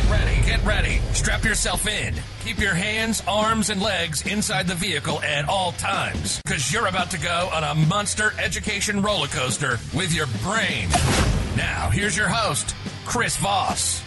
Get ready, get ready. Strap yourself in. Keep your hands, arms, and legs inside the vehicle at all times, because you're about to go on a monster education roller coaster with your brain. Now, here's your host, Chris Voss.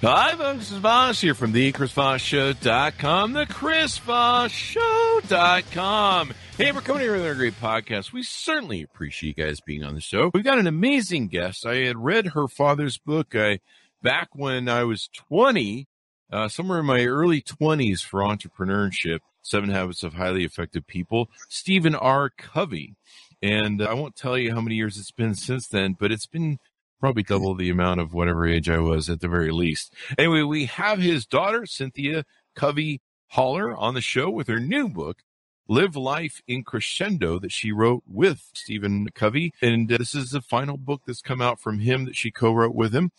Hi, folks. This is Voss here from the ChrisVossShow.com, the ChrisVossShow.com. Hey, we're coming here with a great podcast. We certainly appreciate you guys being on the show. We've got an amazing guest. I had read her father's book I, back when I was 20, uh, somewhere in my early 20s for entrepreneurship, Seven Habits of Highly Effective People, Stephen R. Covey. And I won't tell you how many years it's been since then, but it's been probably double the amount of whatever age I was at the very least. Anyway, we have his daughter, Cynthia Covey Haller, on the show with her new book, Live Life in Crescendo, that she wrote with Stephen Covey. And uh, this is the final book that's come out from him that she co wrote with him.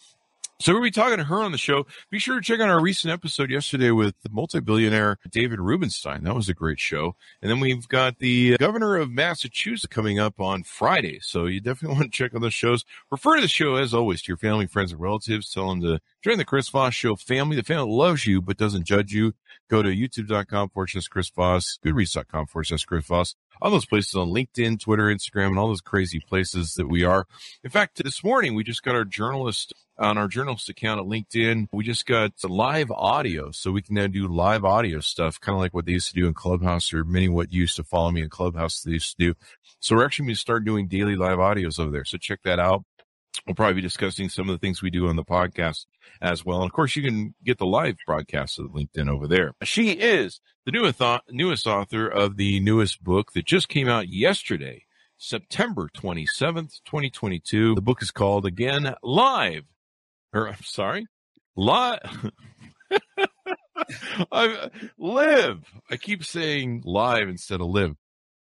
So we'll be talking to her on the show. Be sure to check out our recent episode yesterday with the multi-billionaire David Rubenstein. That was a great show. And then we've got the governor of Massachusetts coming up on Friday. So you definitely want to check on those shows. Refer to the show as always to your family, friends, and relatives. Tell them to join the Chris Voss Show family. The family loves you but doesn't judge you. Go to youtube.com forward slash Chris Voss, goodreads.com forward slash Chris Voss all those places on LinkedIn, Twitter, Instagram, and all those crazy places that we are. In fact, this morning we just got our journalist on our journalist account at LinkedIn. We just got live audio, so we can now do live audio stuff, kind of like what they used to do in Clubhouse, or many what used to follow me in Clubhouse they used to do. So we're actually going to start doing daily live audios over there. So check that out. We'll probably be discussing some of the things we do on the podcast as well. And of course, you can get the live broadcast of LinkedIn over there. She is the newest, newest author of the newest book that just came out yesterday, September 27th, 2022. The book is called again Live. Or I'm sorry, live. I live. I keep saying live instead of live.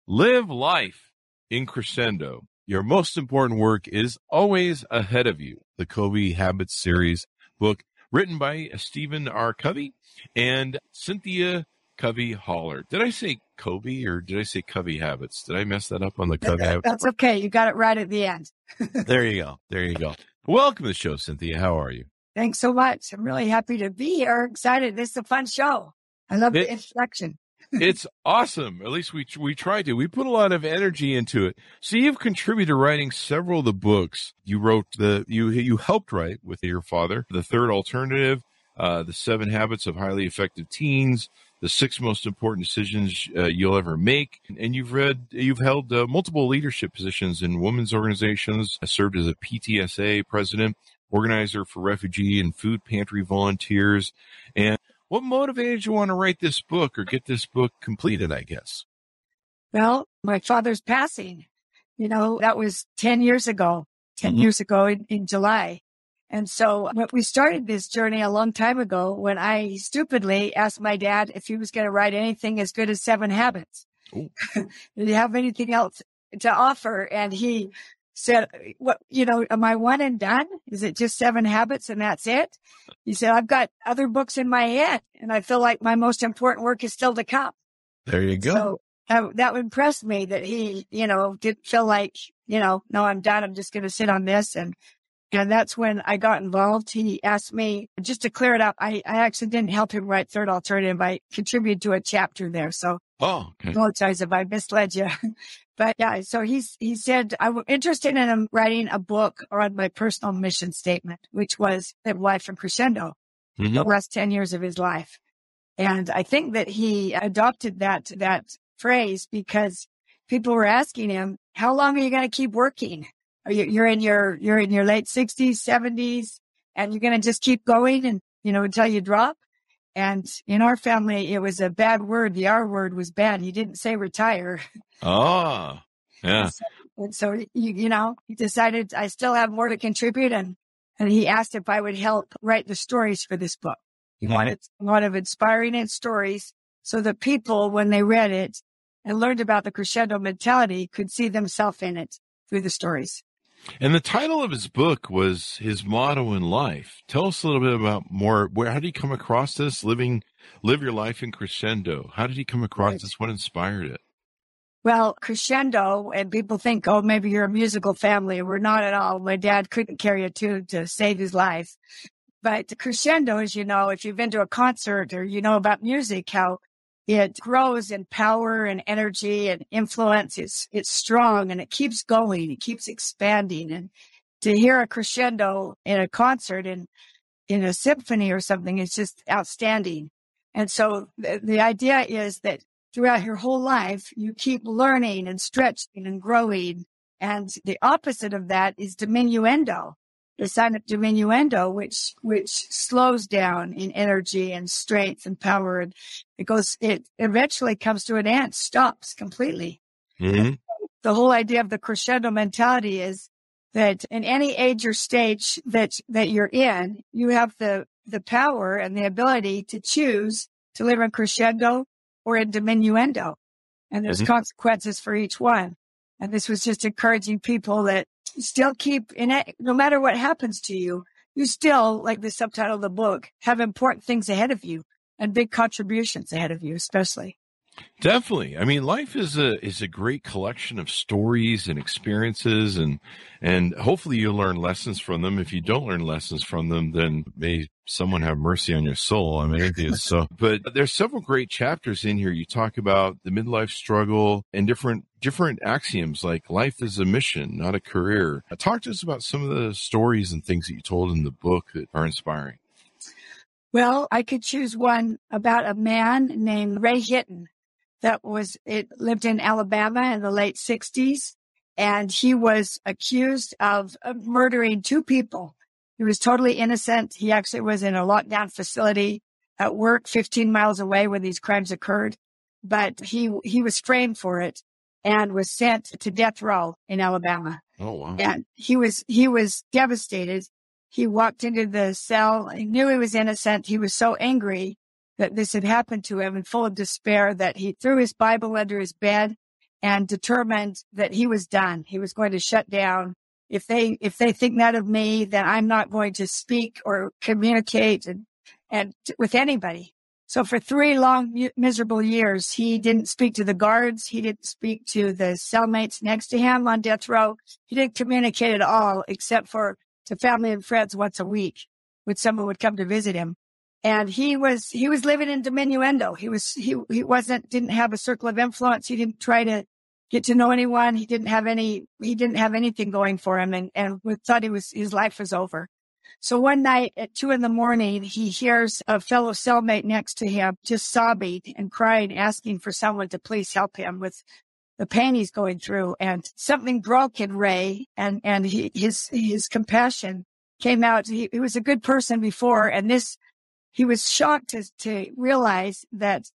Live life in crescendo. Your most important work is always ahead of you. The Covey Habits series book written by Stephen R. Covey and Cynthia Covey Haller. Did I say Covey or did I say Covey Habits? Did I mess that up on the Covey Habits? That's okay. You got it right at the end. there you go. There you go. Welcome to the show, Cynthia. How are you? Thanks so much. I'm really happy to be here. Excited. This is a fun show. I love it, the introduction. It's awesome. At least we we try to. We put a lot of energy into it. So you've contributed to writing several of the books. You wrote the you you helped write with your father, The Third Alternative, uh, The Seven Habits of Highly Effective Teens, The Six Most Important Decisions uh, You'll Ever Make, and you've read you've held uh, multiple leadership positions in women's organizations. I served as a PTSA president organizer for refugee and food pantry volunteers. And what motivated you want to write this book or get this book completed, I guess? Well, my father's passing, you know, that was 10 years ago, 10 mm-hmm. years ago in, in July. And so we started this journey a long time ago when I stupidly asked my dad if he was going to write anything as good as seven habits. Did he have anything else to offer? And he said, what, you know, am I one and done? Is it just seven habits and that's it? He said, I've got other books in my head and I feel like my most important work is still to come. There you go. So that, that impressed me that he, you know, didn't feel like, you know, no, I'm done. I'm just going to sit on this. And, and that's when I got involved. He asked me just to clear it up. I, I actually didn't help him write third alternative. I contributed to a chapter there. So Oh, okay. apologize if I misled you. but yeah, so he's, he said, I'm interested in writing a book on my personal mission statement, which was live life in crescendo mm-hmm. the last 10 years of his life. And I think that he adopted that, that phrase because people were asking him, how long are you going to keep working? Are you, you're in your, you're in your late sixties, seventies, and you're going to just keep going and, you know, until you drop. And in our family, it was a bad word. The R word was bad. He didn't say retire. Oh, yeah. And so, and so you, you know, he decided I still have more to contribute. And, and he asked if I would help write the stories for this book. He wanted a lot of inspiring stories so that people, when they read it, and learned about the crescendo mentality could see themselves in it through the stories. And the title of his book was his motto in life. Tell us a little bit about more. Where how did he come across this? Living, live your life in crescendo. How did he come across this? What inspired it? Well, crescendo, and people think, oh, maybe you're a musical family. We're not at all. My dad couldn't carry a tune to save his life. But crescendo, as you know, if you've been to a concert or you know about music, how it grows in power and energy and influence. It's, it's strong and it keeps going. It keeps expanding. And to hear a crescendo in a concert and in a symphony or something is just outstanding. And so the, the idea is that throughout your whole life, you keep learning and stretching and growing. And the opposite of that is diminuendo the sign of diminuendo, which, which slows down in energy and strength and power. And it goes, it eventually comes to an end, stops completely. Mm-hmm. The whole idea of the crescendo mentality is that in any age or stage that, that you're in, you have the, the power and the ability to choose to live in crescendo or in diminuendo. And there's mm-hmm. consequences for each one. And this was just encouraging people that still keep in it, no matter what happens to you, you still, like the subtitle of the book, have important things ahead of you and big contributions ahead of you, especially. Definitely. I mean, life is a is a great collection of stories and experiences and and hopefully you learn lessons from them. If you don't learn lessons from them, then may someone have mercy on your soul. I'm an atheist. So, but there's several great chapters in here. You talk about the midlife struggle and different, different axioms like life is a mission, not a career. Talk to us about some of the stories and things that you told in the book that are inspiring. Well, I could choose one about a man named Ray Hinton that was, it lived in Alabama in the late sixties. And he was accused of, of murdering two people. He was totally innocent. He actually was in a lockdown facility at work 15 miles away when these crimes occurred, but he, he was framed for it and was sent to death row in Alabama. Oh, wow. And he was, he was devastated. He walked into the cell. He knew he was innocent. He was so angry that this had happened to him and full of despair that he threw his Bible under his bed and determined that he was done. He was going to shut down. If they, if they think that of me, then I'm not going to speak or communicate and, and with anybody. So for three long, miserable years, he didn't speak to the guards. He didn't speak to the cellmates next to him on death row. He didn't communicate at all except for to family and friends once a week when someone would come to visit him. And he was, he was living in diminuendo. He was, he, he wasn't, didn't have a circle of influence. He didn't try to get to know anyone. He didn't have any, he didn't have anything going for him and, and thought he was, his life was over. So one night at two in the morning, he hears a fellow cellmate next to him just sobbing and crying, asking for someone to please help him with the pain he's going through. And something broke in Ray and, and he, his, his compassion came out. He, he was a good person before. And this, he was shocked to, to realize that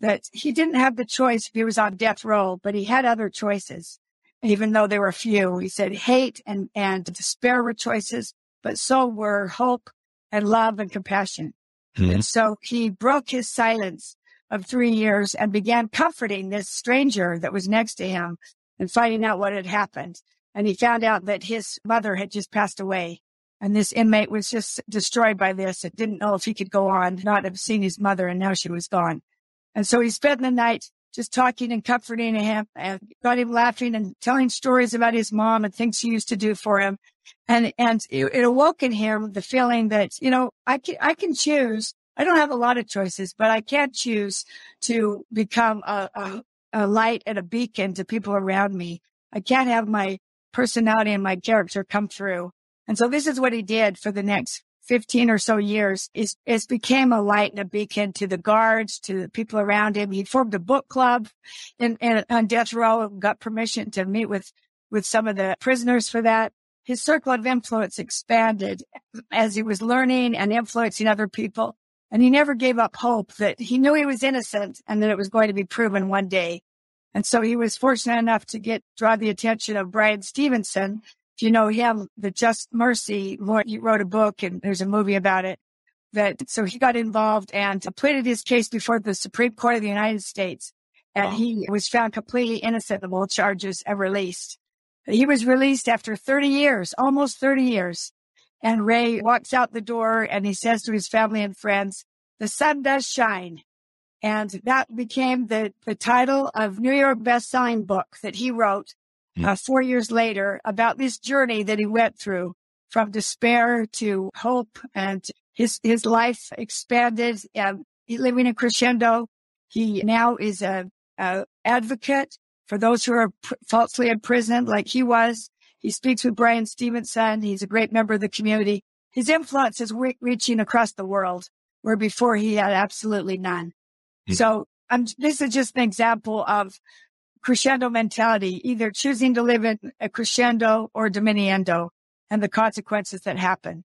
that he didn't have the choice if he was on death row, but he had other choices, even though there were few. He said hate and, and despair were choices, but so were hope and love and compassion. Mm-hmm. And so he broke his silence of three years and began comforting this stranger that was next to him and finding out what had happened. And he found out that his mother had just passed away. And this inmate was just destroyed by this and didn't know if he could go on, not have seen his mother, and now she was gone. And so he spent the night just talking and comforting him and got him laughing and telling stories about his mom and things she used to do for him. And, and it, it awoke in him the feeling that, you know, I can, I can choose. I don't have a lot of choices, but I can choose to become a, a, a light and a beacon to people around me. I can't have my personality and my character come through. And so this is what he did for the next 15 or so years is, is became a light and a beacon to the guards, to the people around him. He formed a book club in, on death row, got permission to meet with, with some of the prisoners for that. His circle of influence expanded as he was learning and influencing other people. And he never gave up hope that he knew he was innocent and that it was going to be proven one day. And so he was fortunate enough to get, draw the attention of Bryan Stevenson, you know him, the Just Mercy, Lord, he wrote a book and there's a movie about it. That so he got involved and pleaded his case before the Supreme Court of the United States. and wow. he was found completely innocent of all charges and released. He was released after 30 years, almost 30 years. And Ray walks out the door and he says to his family and friends, the sun does shine. And that became the, the title of New York best-selling book that he wrote. Uh, four years later about this journey that he went through from despair to hope and his, his life expanded and living in crescendo. He now is a, a advocate for those who are pr- falsely imprisoned like he was. He speaks with Bryan Stevenson. He's a great member of the community. His influence is re- reaching across the world where before he had absolutely none. Mm-hmm. So um, this is just an example of crescendo mentality, either choosing to live in a crescendo or diminuendo and the consequences that happen.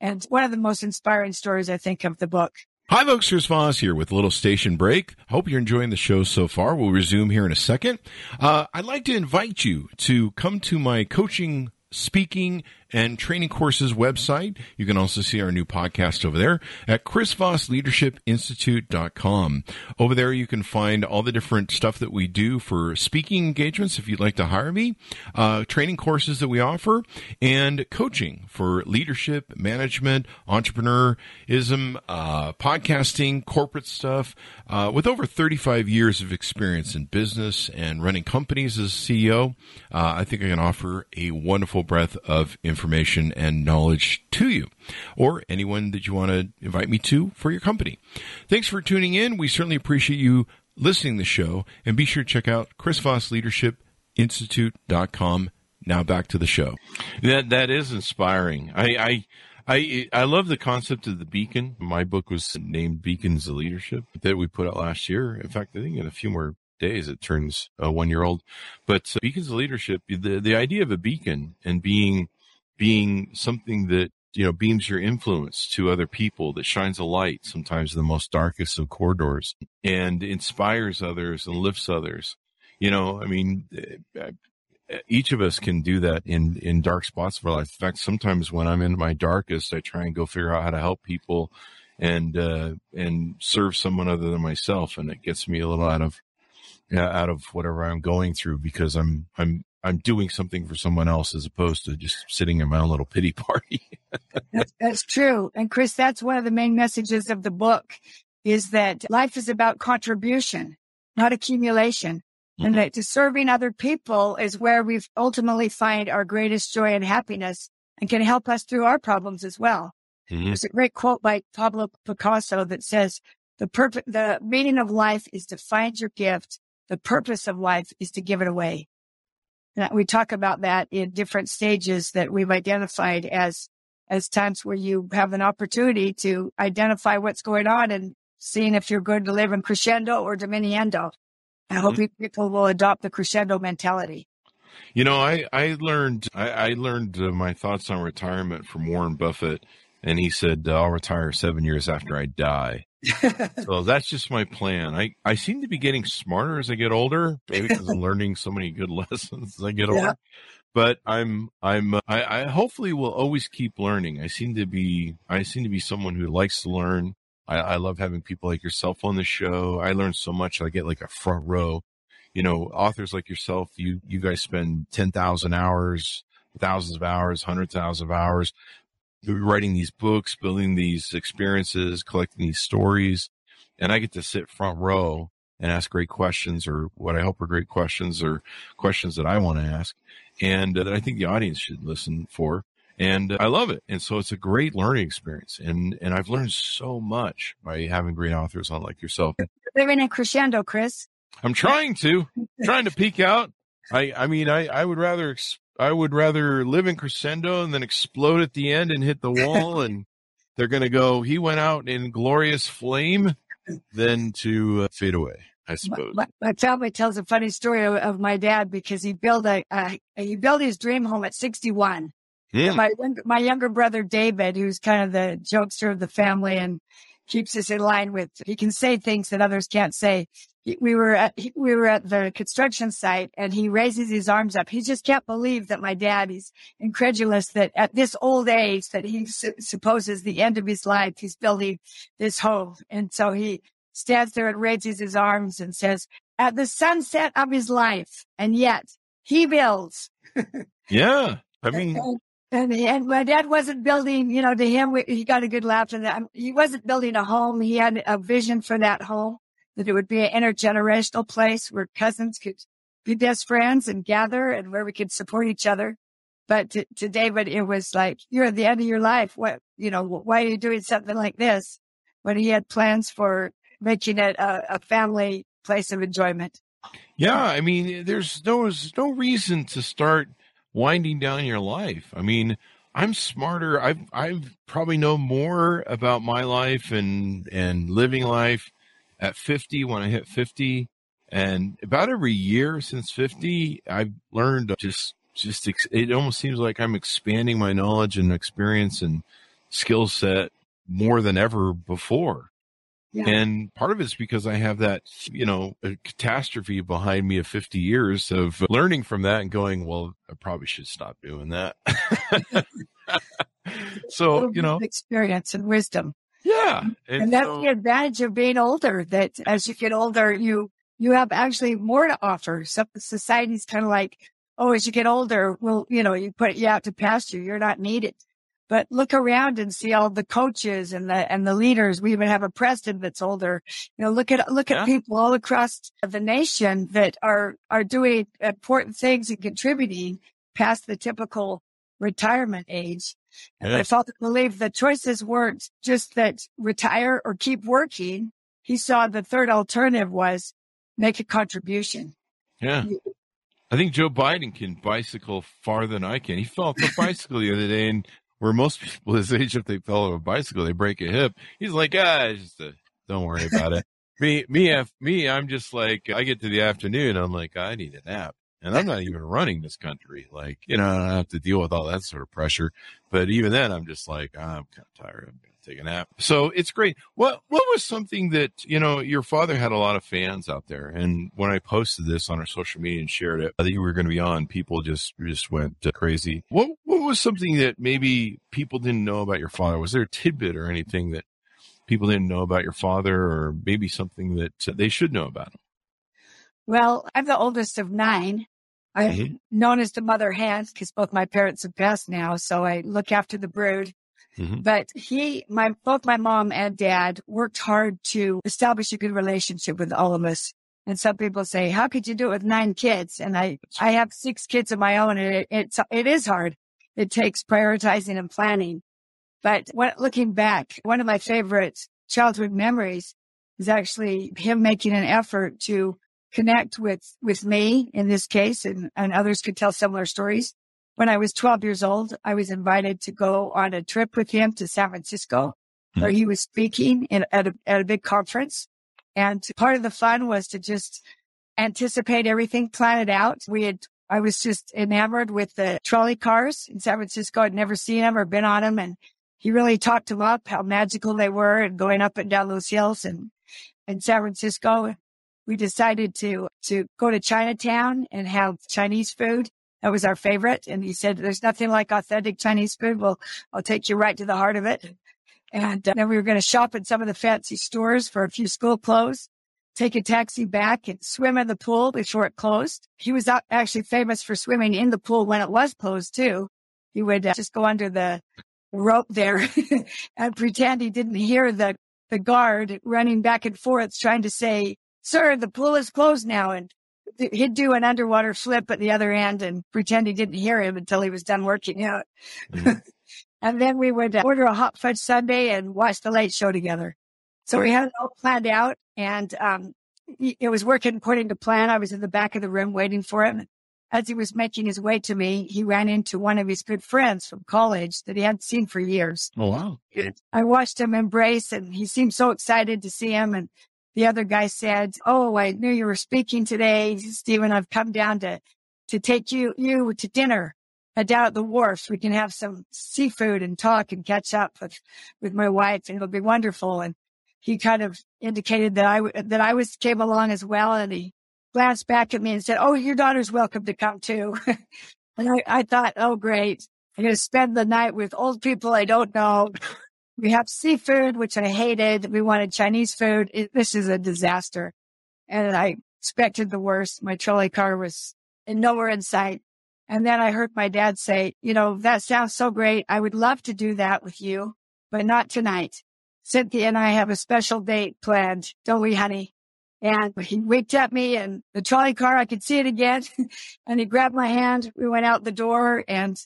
And one of the most inspiring stories, I think, of the book. Hi, folks. Here's Voss here with a little station break. Hope you're enjoying the show so far. We'll resume here in a second. Uh, I'd like to invite you to come to my coaching speaking and training courses website. You can also see our new podcast over there at chrisvossleadershipinstitute.com. Over there, you can find all the different stuff that we do for speaking engagements if you'd like to hire me, uh, training courses that we offer, and coaching for leadership, management, entrepreneurism, uh, podcasting, corporate stuff. Uh, with over 35 years of experience in business and running companies as CEO, uh, I think I can offer a wonderful breadth of information information and knowledge to you or anyone that you want to invite me to for your company. Thanks for tuning in. We certainly appreciate you listening to the show and be sure to check out Chris Voss Leadership Institute.com. Now back to the show. That that is inspiring. I, I I I love the concept of the beacon. My book was named Beacons of Leadership that we put out last year. In fact, I think in a few more days it turns a one year old. But uh, Beacons of Leadership, the the idea of a beacon and being being something that you know beams your influence to other people that shines a light sometimes in the most darkest of corridors and inspires others and lifts others. You know i mean eh, eh, each of us can do that in in dark spots of our life in fact sometimes when i'm in my darkest i try and go figure out how to help people and uh and serve someone other than myself and it gets me a little out of out of whatever i'm going through because i'm i'm I'm doing something for someone else as opposed to just sitting in my own little pity party. that's, that's true. And Chris, that's one of the main messages of the book is that life is about contribution, not accumulation. Mm-hmm. And that to serving other people is where we ultimately find our greatest joy and happiness and can help us through our problems as well. Mm-hmm. There's a great quote by Pablo Picasso that says, the purpose, the meaning of life is to find your gift. The purpose of life is to give it away. And we talk about that in different stages that we've identified as, as times where you have an opportunity to identify what's going on and seeing if you're going to live in crescendo or diminuendo. I hope mm-hmm. people will adopt the crescendo mentality. You know, I, I learned, I, I learned uh, my thoughts on retirement from Warren Buffett and he said, I'll retire seven years after I die. So that's just my plan. I, I seem to be getting smarter as I get older, maybe because I'm learning so many good lessons as I get older. Yeah. But I'm I'm uh, I, I hopefully will always keep learning. I seem to be I seem to be someone who likes to learn. I, I love having people like yourself on the show. I learn so much. I get like a front row. You know, authors like yourself, you you guys spend ten thousand hours, thousands of hours, hundreds of thousands of hours writing these books, building these experiences, collecting these stories. And I get to sit front row and ask great questions or what I hope are great questions or questions that I want to ask and uh, that I think the audience should listen for. And I love it. And so it's a great learning experience. And, and I've learned so much by having great authors on like yourself. Living in a crescendo, Chris. I'm trying to, trying to peek out. I, I mean, I, I would rather I would rather live in crescendo and then explode at the end and hit the wall and they're going to go, he went out in glorious flame than to uh, fade away. I suppose. My, my, family tells a funny story of, of my dad because he built a, a, he built his dream home at 61. Mm. My my younger brother David, who's kind of the jokester of the family and keeps us in line with, he can say things that others can't say we were at we were at the construction site and he raises his arms up he just can't believe that my dad he's incredulous that at this old age that he su- supposes the end of his life he's building this home and so he stands there and raises his arms and says at the sunset of his life. And yet he builds. yeah. I mean, and, and and my dad wasn't building, you know, to him, he got a good laugh and that. He wasn't building a home. He had a vision for that home, that it would be an intergenerational place where cousins could be best friends and gather and where we could support each other. But to, to David, it was like, you're at the end of your life. What, you know, why are you doing something like this? When he had plans for making it a, a family place of enjoyment. Yeah. I mean, there's no, there's no reason to start winding down your life. I mean, I'm smarter. I've I've probably know more about my life and and living life at 50 when I hit 50 and about every year since 50 I've learned just just it almost seems like I'm expanding my knowledge and experience and skill set more than ever before. Yeah. And part of it's because I have that, you know, catastrophe behind me of 50 years of learning from that and going, well, I probably should stop doing that. so, you know, experience and wisdom. Yeah. And, and that's so, the advantage of being older that as you get older, you, you have actually more to offer. So society's kind of like, oh, as you get older, well, you know, you put you out to pasture. You're not needed. But look around and see all the coaches and the and the leaders. We even have a president that's older. You know, look at look at people all across the nation that are are doing important things and contributing past the typical retirement age. And I felt to believe the choices weren't just that retire or keep working. He saw the third alternative was make a contribution. Yeah. I think Joe Biden can bicycle farther than I can. He fell off a bicycle the other day and where most people his age, if they fell off a bicycle, they break a hip. He's like, ah, just a, don't worry about it. me, me, me, I'm just like, I get to the afternoon, I'm like, I need a nap. And I'm not even running this country. Like, you know, I don't have to deal with all that sort of pressure. But even then, I'm just like, I'm kind of tired. Take a nap. So it's great. What what was something that you know your father had a lot of fans out there, and when I posted this on our social media and shared it, I think we were going to be on. People just just went crazy. What what was something that maybe people didn't know about your father? Was there a tidbit or anything that people didn't know about your father, or maybe something that they should know about him? Well, I'm the oldest of nine. I'm mm-hmm. known as the mother hen because both my parents have passed now. So I look after the brood. Mm-hmm. But he, my, both my mom and dad worked hard to establish a good relationship with all of us. And some people say, how could you do it with nine kids? And I, I have six kids of my own and it, it's, it is hard. It takes prioritizing and planning. But when, looking back, one of my favorite childhood memories is actually him making an effort to connect with, with me in this case and, and others could tell similar stories when I was 12 years old, I was invited to go on a trip with him to San Francisco mm-hmm. where he was speaking in, at, a, at a big conference. And part of the fun was to just anticipate everything, plan it out. We had, I was just enamored with the trolley cars in San Francisco. I'd never seen them or been on them. And he really talked them up, how magical they were and going up and down those hills. And in San Francisco, we decided to, to go to Chinatown and have Chinese food that was our favorite. And he said, there's nothing like authentic Chinese food. Well, I'll take you right to the heart of it. And uh, then we were going to shop at some of the fancy stores for a few school clothes, take a taxi back and swim in the pool before it closed. He was actually famous for swimming in the pool when it was closed too. He would uh, just go under the rope there and pretend he didn't hear the, the guard running back and forth trying to say, sir, the pool is closed now. And he'd do an underwater flip at the other end and pretend he didn't hear him until he was done working out. Mm-hmm. and then we would order a hot fudge sundae and watch the late show together. So we had it all planned out and, um, it was working according to plan. I was in the back of the room waiting for him. As he was making his way to me, he ran into one of his good friends from college that he hadn't seen for years. Oh, wow. I watched him embrace and he seemed so excited to see him. And the other guy said, Oh, I knew you were speaking today. Stephen, I've come down to, to take you, you to dinner down at the wharf. We can have some seafood and talk and catch up with, with my wife and it'll be wonderful. And he kind of indicated that I, that I was came along as well. And he glanced back at me and said, Oh, your daughter's welcome to come too. and I, I thought, Oh, great. I'm going to spend the night with old people I don't know. We have seafood, which I hated. We wanted Chinese food. It, this is a disaster. And I expected the worst. My trolley car was nowhere in sight. And then I heard my dad say, you know, that sounds so great. I would love to do that with you, but not tonight. Cynthia and I have a special date planned, don't we, honey? And he winked at me and the trolley car, I could see it again. and he grabbed my hand. We went out the door and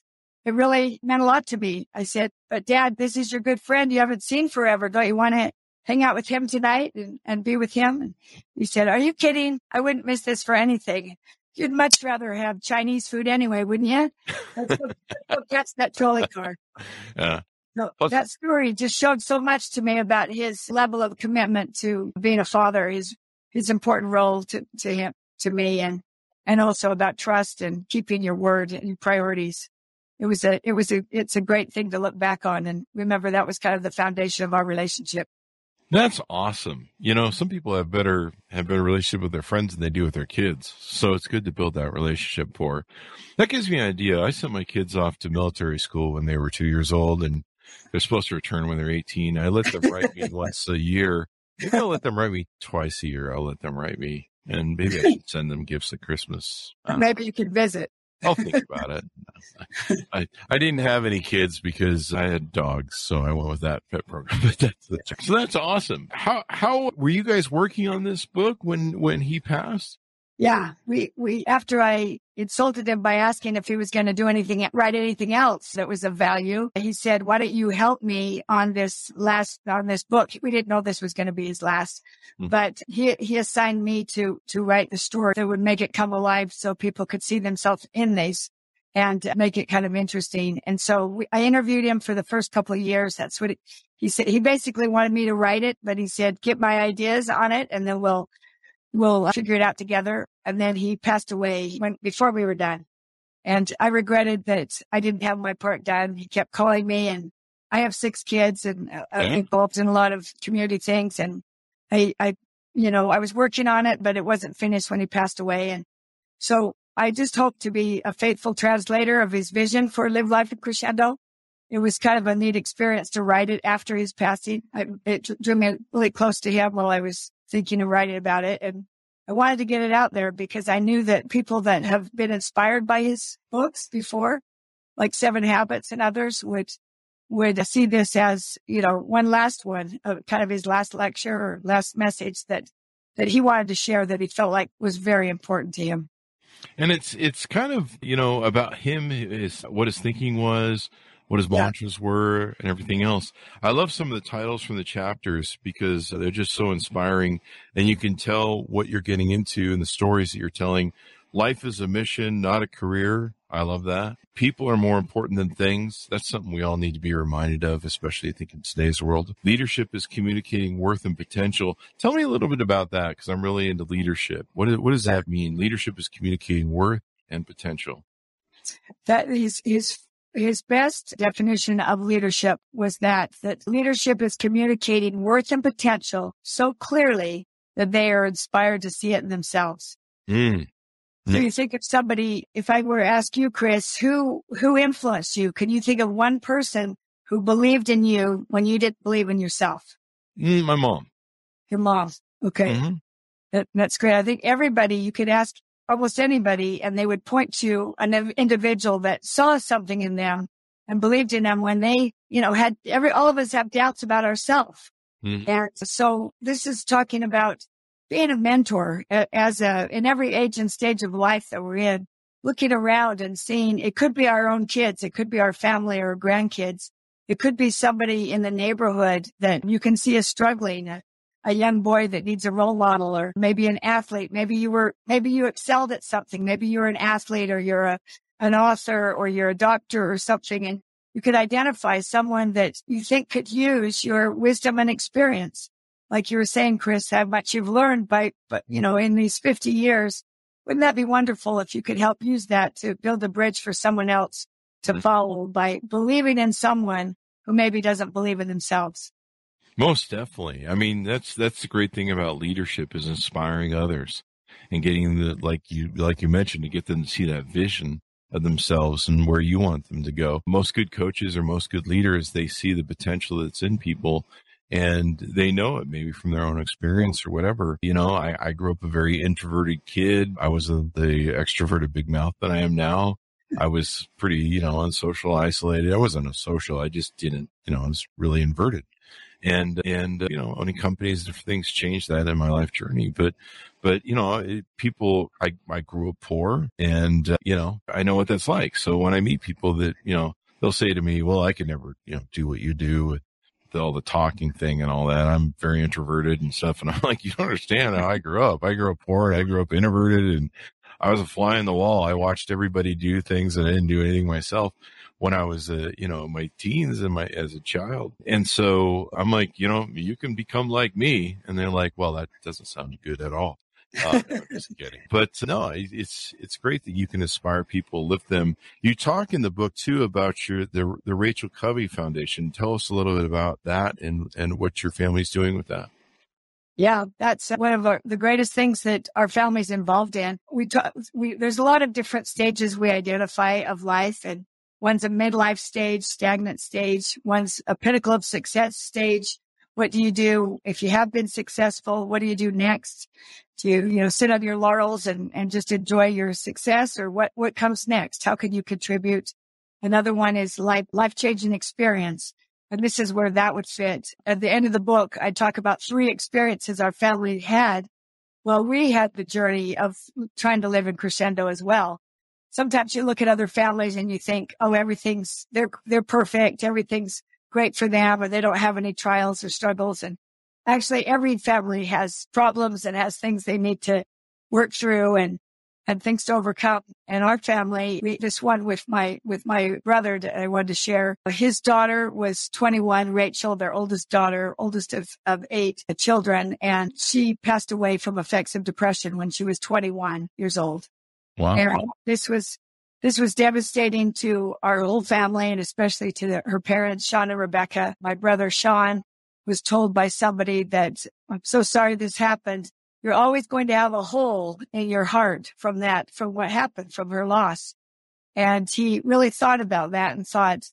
it really meant a lot to me. I said, but dad, this is your good friend you haven't seen forever. Don't you want to hang out with him tonight and, and be with him? And he said, are you kidding? I wouldn't miss this for anything. You'd much rather have Chinese food anyway, wouldn't you? That's that trolley car. Yeah. So that story just showed so much to me about his level of commitment to being a father, his his important role to, to him, to me, and and also about trust and keeping your word and priorities. It was a it was a it's a great thing to look back on and remember that was kind of the foundation of our relationship. That's awesome. You know, some people have better have better relationship with their friends than they do with their kids. So it's good to build that relationship for. That gives me an idea. I sent my kids off to military school when they were two years old and they're supposed to return when they're 18. I let them write me once a year. Maybe I'll let them write me twice a year. I'll let them write me and maybe I should send them gifts at Christmas. Maybe you could visit. I'll think about it. I, I didn't have any kids because I had dogs, so I went with that pet program. that's so that's awesome. How how were you guys working on this book when when he passed? Yeah, we, we, after I insulted him by asking if he was going to do anything, write anything else that was of value, he said, why don't you help me on this last, on this book? We didn't know this was going to be his last, mm-hmm. but he, he assigned me to, to write the story that would make it come alive so people could see themselves in these and make it kind of interesting. And so we, I interviewed him for the first couple of years. That's what it, he said. He basically wanted me to write it, but he said, get my ideas on it and then we'll we'll figure it out together. And then he passed away when, before we were done. And I regretted that I didn't have my part done. He kept calling me and I have six kids and uh, I'm involved in a lot of community things. And I, I, you know, I was working on it, but it wasn't finished when he passed away. And so I just hope to be a faithful translator of his vision for Live Life in Crescendo. It was kind of a neat experience to write it after his passing. I, it drew me really close to him while I was thinking of writing about it. And I wanted to get it out there because I knew that people that have been inspired by his books before, like Seven Habits and others would, would see this as, you know, one last one, uh, kind of his last lecture or last message that, that he wanted to share that he felt like was very important to him. And it's, it's kind of, you know, about him, is what his thinking was, what his mantras yeah. were and everything else. I love some of the titles from the chapters because they're just so inspiring and you can tell what you're getting into and the stories that you're telling. Life is a mission, not a career. I love that. People are more important than things. That's something we all need to be reminded of, especially I think in today's world. Leadership is communicating worth and potential. Tell me a little bit about that because I'm really into leadership. What, what does that mean? Leadership is communicating worth and potential. That is, is his best definition of leadership was that, that leadership is communicating worth and potential so clearly that they are inspired to see it in themselves. Mm. So you think of somebody, if I were to ask you, Chris, who, who influenced you? Can you think of one person who believed in you when you didn't believe in yourself? Mm, my mom. Your mom. Okay. Mm-hmm. That, that's great. I think everybody you could ask almost anybody and they would point to an individual that saw something in them and believed in them when they, you know, had every, all of us have doubts about ourselves. Mm. And so this is talking about being a mentor as a, in every age and stage of life that we're in, looking around and seeing it could be our own kids. It could be our family or grandkids. It could be somebody in the neighborhood that you can see is struggling, a young boy that needs a role model or maybe an athlete. Maybe you were, maybe you excelled at something. Maybe you're an athlete or you're a, an author or you're a doctor or something. And you could identify someone that you think could use your wisdom and experience. Like you were saying, Chris, how much you've learned by, but you know, in these 50 years, wouldn't that be wonderful if you could help use that to build a bridge for someone else to mm-hmm. follow by believing in someone who maybe doesn't believe in themselves? Most definitely. I mean, that's that's the great thing about leadership is inspiring others and getting the like you like you mentioned to get them to see that vision of themselves and where you want them to go. Most good coaches or most good leaders, they see the potential that's in people and they know it maybe from their own experience or whatever. You know, I, I grew up a very introverted kid. I was a, the extroverted big mouth that I am now. I was pretty, you know, unsocial, isolated. I wasn't a social. I just didn't, you know, I was really inverted. And, and, you know, owning companies, things changed that in my life journey. But, but, you know, people, I, I grew up poor and, uh, you know, I know what that's like. So when I meet people that, you know, they'll say to me, well, I could never, you know, do what you do with all the talking thing and all that. I'm very introverted and stuff. And I'm like, you don't understand how I grew up. I grew up poor. I grew up introverted and I was a fly in the wall. I watched everybody do things and I didn't do anything myself when I was, uh, you know, my teens and my, as a child. And so I'm like, you know, you can become like me. And they're like, well, that doesn't sound good at all. Uh, just kidding. But no, it's it's great that you can inspire people, lift them. You talk in the book too about your the the Rachel Covey Foundation. Tell us a little bit about that and and what your family's doing with that. Yeah, that's one of our, the greatest things that our family's involved in. We talk, we, there's a lot of different stages we identify of life and one's a midlife stage, stagnant stage. One's a pinnacle of success stage. What do you do if you have been successful? What do you do next? Do you, you know, sit on your laurels and, and just enjoy your success or what, what comes next? How can you contribute? Another one is life, life changing experience. And this is where that would fit. At the end of the book, I talk about three experiences our family had. Well, we had the journey of trying to live in crescendo as well. Sometimes you look at other families and you think, oh, everything's, they're, they're perfect. Everything's great for them or they don't have any trials or struggles. And actually every family has problems and has things they need to work through and, and things to overcome. And our family, we, this one with my, with my brother that I wanted to share. His daughter was 21, Rachel, their oldest daughter, oldest of, of eight children. And she passed away from effects of depression when she was 21 years old. Wow. And this was this was devastating to our whole family and especially to the, her parents, Sean and Rebecca. My brother Sean was told by somebody that I'm so sorry this happened. You're always going to have a hole in your heart from that, from what happened, from her loss. And he really thought about that and thought,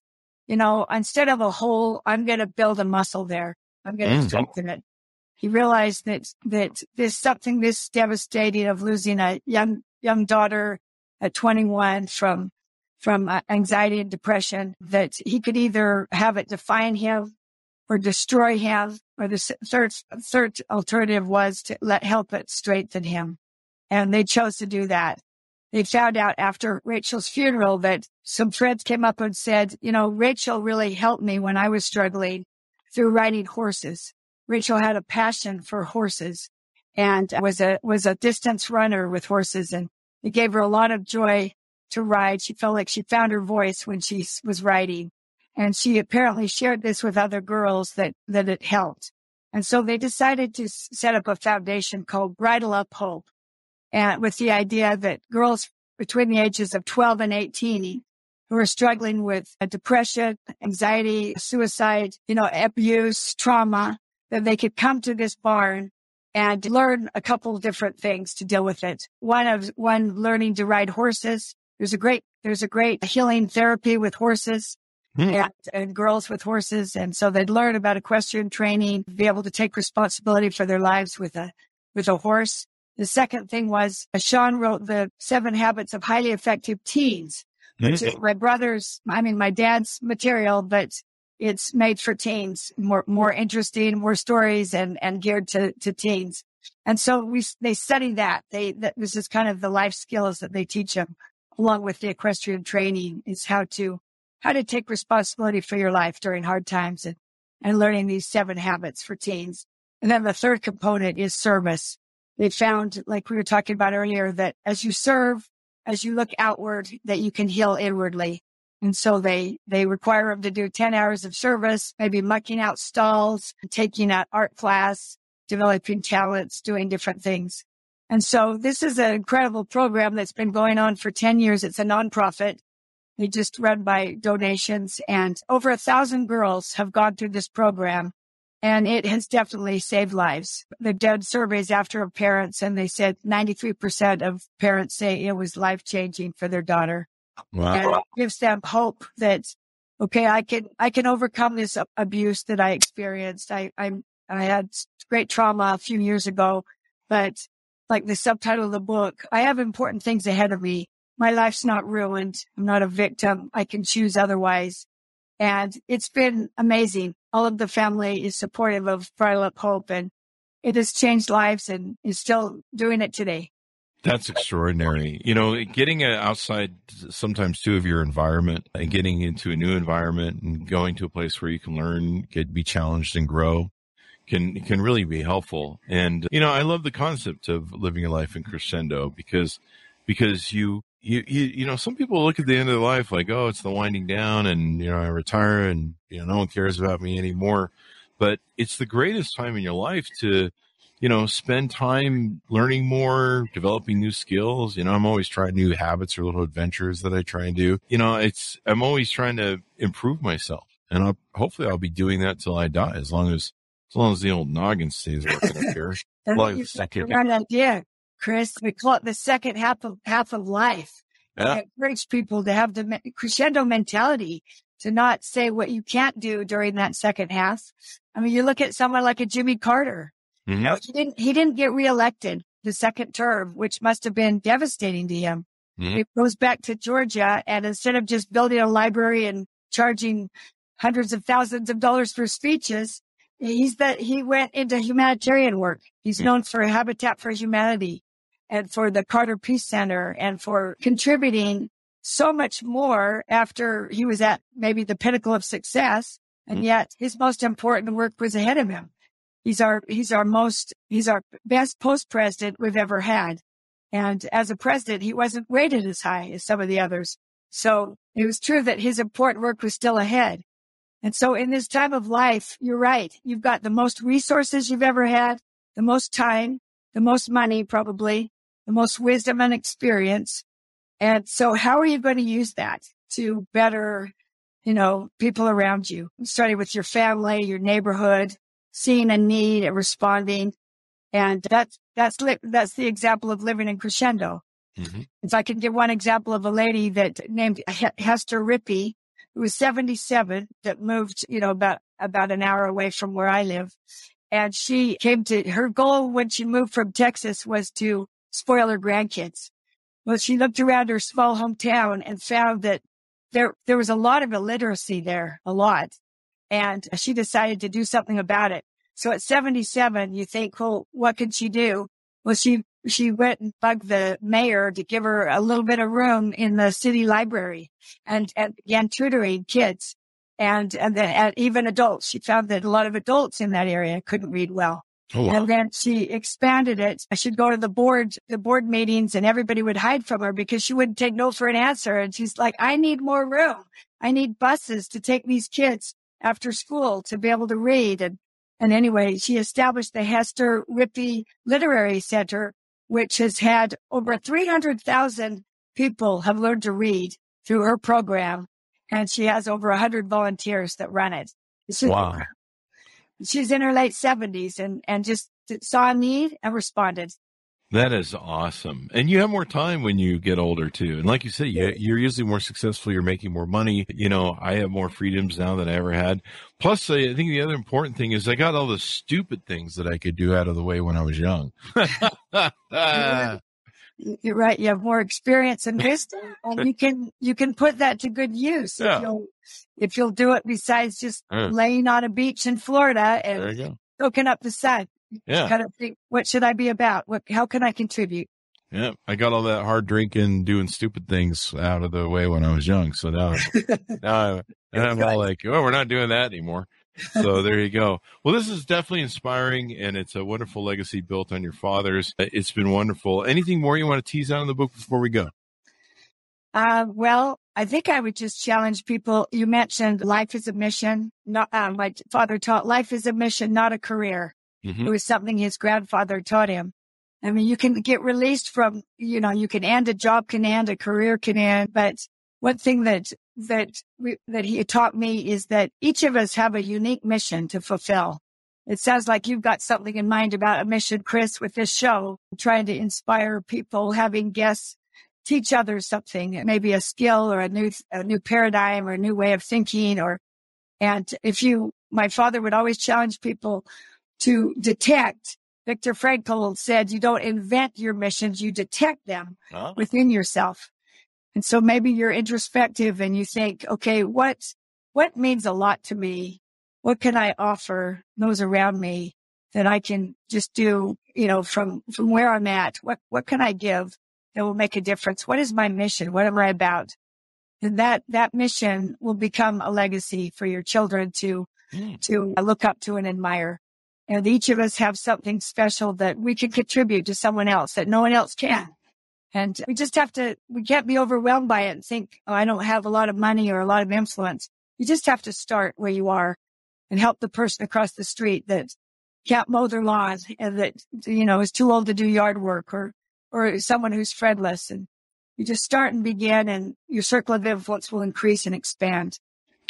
you know, instead of a hole, I'm going to build a muscle there. I'm going to mm. strengthen it. He realized that, that this something this devastating of losing a young, young daughter at 21 from from uh, anxiety and depression that he could either have it define him or destroy him or the third third alternative was to let help it strengthen him. And they chose to do that. They found out after Rachel's funeral that some friends came up and said, you know, Rachel really helped me when I was struggling through riding horses. Rachel had a passion for horses and was a, was a distance runner with horses. And it gave her a lot of joy to ride. She felt like she found her voice when she was riding. And she apparently shared this with other girls that, that it helped. And so they decided to set up a foundation called Bridle Up Hope. And with the idea that girls between the ages of 12 and 18 who are struggling with depression, anxiety, suicide, you know, abuse, trauma, that they could come to this barn and learn a couple of different things to deal with it. One of one learning to ride horses. There's a great there's a great healing therapy with horses. Mm. And, and, girls with horses. And so they'd learn about equestrian training, be able to take responsibility for their lives with a, with a horse. The second thing was uh, Sean wrote the seven habits of highly effective teens, which is my brother's, I mean, my dad's material, but it's made for teens, more, more interesting, more stories and, and geared to, to teens. And so we, they study that. They, that this is kind of the life skills that they teach them along with the equestrian training is how to, how to take responsibility for your life during hard times and, and learning these seven habits for teens. And then the third component is service. They found, like we were talking about earlier, that as you serve, as you look outward, that you can heal inwardly. And so they, they require them to do 10 hours of service, maybe mucking out stalls, taking an art class, developing talents, doing different things. And so this is an incredible program that's been going on for 10 years. It's a nonprofit. They just run by donations and over a thousand girls have gone through this program and it has definitely saved lives. They've done surveys after parents and they said 93% of parents say it was life changing for their daughter. Wow. And it gives them hope that okay, I can, I can overcome this abuse that I experienced. I, I'm, I had great trauma a few years ago, but like the subtitle of the book, I have important things ahead of me. My life's not ruined. I'm not a victim. I can choose otherwise. And it's been amazing. All of the family is supportive of Bridle Up Hope and it has changed lives and is still doing it today. That's extraordinary. You know, getting outside sometimes too of your environment and getting into a new environment and going to a place where you can learn, get be challenged and grow can can really be helpful. And you know, I love the concept of living a life in crescendo because because you you, you, you know, some people look at the end of their life like, oh, it's the winding down and, you know, I retire and, you know, no one cares about me anymore. But it's the greatest time in your life to, you know, spend time learning more, developing new skills. You know, I'm always trying new habits or little adventures that I try and do. You know, it's, I'm always trying to improve myself and I'll, hopefully I'll be doing that till I die as long as, as long as the old noggin stays working up here. That's the right idea. Chris. We call it the second half of half of life. Yeah. I encourage people to have the crescendo mentality to not say what you can't do during that second half. I mean, you look at someone like a Jimmy Carter. Mm-hmm. You know, he didn't he didn't get reelected the second term, which must have been devastating to him. Mm-hmm. He goes back to Georgia, and instead of just building a library and charging hundreds of thousands of dollars for speeches, he's that he went into humanitarian work. He's mm-hmm. known for Habitat for Humanity and for the Carter Peace Center and for contributing so much more after he was at maybe the pinnacle of success. And mm-hmm. yet his most important work was ahead of him. He's our, he's our most, he's our best post president we've ever had. And as a president, he wasn't rated as high as some of the others. So it was true that his important work was still ahead. And so in this time of life, you're right. You've got the most resources you've ever had, the most time, the most money probably, the most wisdom and experience. And so how are you going to use that to better, you know, people around you, starting with your family, your neighborhood, seeing a need and responding. And that's, that's, li- that's the example of living in crescendo. Mm-hmm. If I can give one example of a lady that named Hester Rippey, who was 77 that moved, you know, about, about an hour away from where I live. And she came to her goal when she moved from Texas was to spoil her grandkids. Well, she looked around her small hometown and found that there, there was a lot of illiteracy there, a lot. And she decided to do something about it. So at 77, you think, well, what could she do? Well, she, she went and bugged the mayor to give her a little bit of room in the city library and, and began tutoring kids and, and, the, and even adults. She found that a lot of adults in that area couldn't read well. Oh, wow. And then she expanded it. I should go to the board, the board meetings and everybody would hide from her because she wouldn't take no for an answer. And she's like, I need more room. I need buses to take these kids after school to be able to read. And, and anyway, she established the Hester Rippey Literary Center, which has had over 300,000 people have learned to read through her program. And she has over 100 volunteers that run it. wow she's in her late seventies and, and just saw a need and responded. That is awesome. And you have more time when you get older too. And like you said, you, you're usually more successful. You're making more money. You know, I have more freedoms now than I ever had. Plus, I think the other important thing is I got all the stupid things that I could do out of the way when I was young. You're right. You have more experience and wisdom, and you can you can put that to good use yeah. if you'll if you'll do it. Besides just yeah. laying on a beach in Florida and soaking up the sun. Yeah. Kind of think, what should I be about? What? How can I contribute? Yeah, I got all that hard drinking, doing stupid things out of the way when I was young. So now, now, now I'm all like, oh, we're not doing that anymore so there you go. Well, this is definitely inspiring and it's a wonderful legacy built on your father's. It's been wonderful. Anything more you want to tease out in the book before we go? Uh, well, I think I would just challenge people. You mentioned life is a mission. Not, uh, my father taught life is a mission, not a career. Mm-hmm. It was something his grandfather taught him. I mean, you can get released from, you know, you can end a job can end, a career can end, but one thing that that we, that he taught me is that each of us have a unique mission to fulfill. It sounds like you've got something in mind about a mission, Chris, with this show, trying to inspire people, having guests teach others something, maybe a skill or a new, a new paradigm or a new way of thinking or, and if you, my father would always challenge people to detect. Viktor Frankl said, you don't invent your missions, you detect them huh? within yourself. And so maybe you're introspective and you think, okay, what, what means a lot to me? What can I offer those around me that I can just do, you know, from, from where I'm at? What, what can I give that will make a difference? What is my mission? What am I about? And that, that mission will become a legacy for your children to, mm. to look up to and admire. And each of us have something special that we can contribute to someone else that no one else can. And we just have to, we can't be overwhelmed by it and think, oh, I don't have a lot of money or a lot of influence. You just have to start where you are and help the person across the street that can't mow their lawn and that, you know, is too old to do yard work or, or someone who's friendless. And you just start and begin and your circle of influence will increase and expand.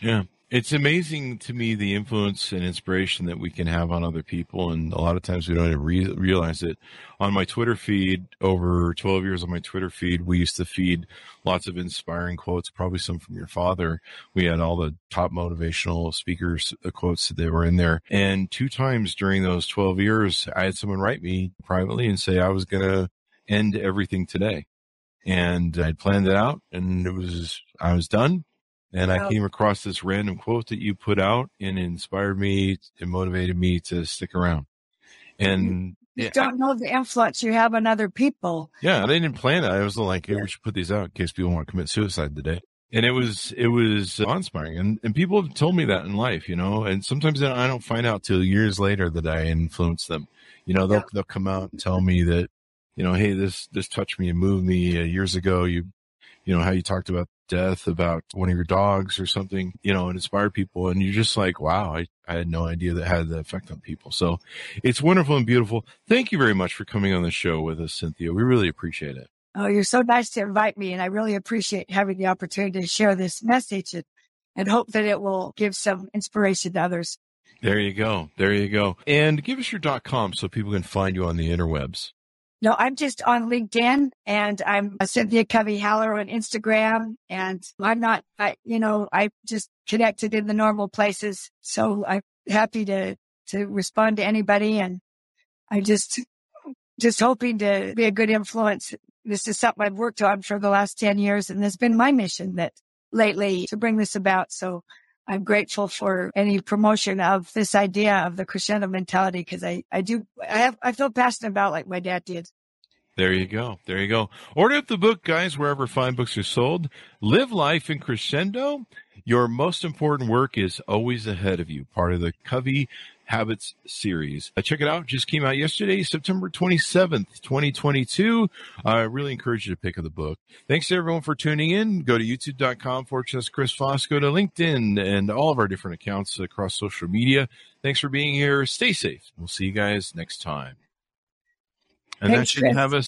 Yeah. It's amazing to me the influence and inspiration that we can have on other people, and a lot of times we don't even re- realize it. On my Twitter feed, over 12 years on my Twitter feed, we used to feed lots of inspiring quotes, probably some from your father. We had all the top motivational speakers uh, quotes that were in there. And two times during those 12 years, I had someone write me privately and say I was going to end everything today. And I'd planned it out and it was, I was done and I came across this random quote that you put out and it inspired me and motivated me to stick around. And you don't know the influence you have on other people. Yeah, I didn't plan it. I was like, hey, we should put these out in case people want to commit suicide today. And it was, it was inspiring. And, and people have told me that in life, you know, and sometimes I don't find out till years later that I influenced them. You know, they'll, yeah. they'll come out and tell me that, you know, hey, this, this touched me and moved me uh, years ago. You, you know, how you talked about death, about one of your dogs or something, you know, and inspire people. And you're just like, wow, I, I had no idea that had the effect on people. So it's wonderful and beautiful. Thank you very much for coming on the show with us, Cynthia. We really appreciate it. Oh, you're so nice to invite me. And I really appreciate having the opportunity to share this message and, and hope that it will give some inspiration to others. There you go. There you go. And give us your dot com so people can find you on the interwebs. No, I'm just on LinkedIn and I'm Cynthia Covey Haller on Instagram and I'm not, I, you know, I just connected in the normal places. So I'm happy to, to respond to anybody. And I'm just, just hoping to be a good influence. This is something I've worked on for the last 10 years and has been my mission that lately to bring this about. So I'm grateful for any promotion of this idea of the crescendo mentality because I, I do, I have, I feel passionate about like my dad did. There you go. There you go. Order up the book, guys, wherever fine books are sold. Live life in crescendo. Your most important work is always ahead of you. Part of the Covey Habits series. Uh, check it out. Just came out yesterday, September 27th, 2022. I really encourage you to pick up the book. Thanks to everyone for tuning in. Go to youtube.com forward slash Chris Voss. Go to LinkedIn and all of our different accounts across social media. Thanks for being here. Stay safe. We'll see you guys next time. And Thanks, that should Chris. have us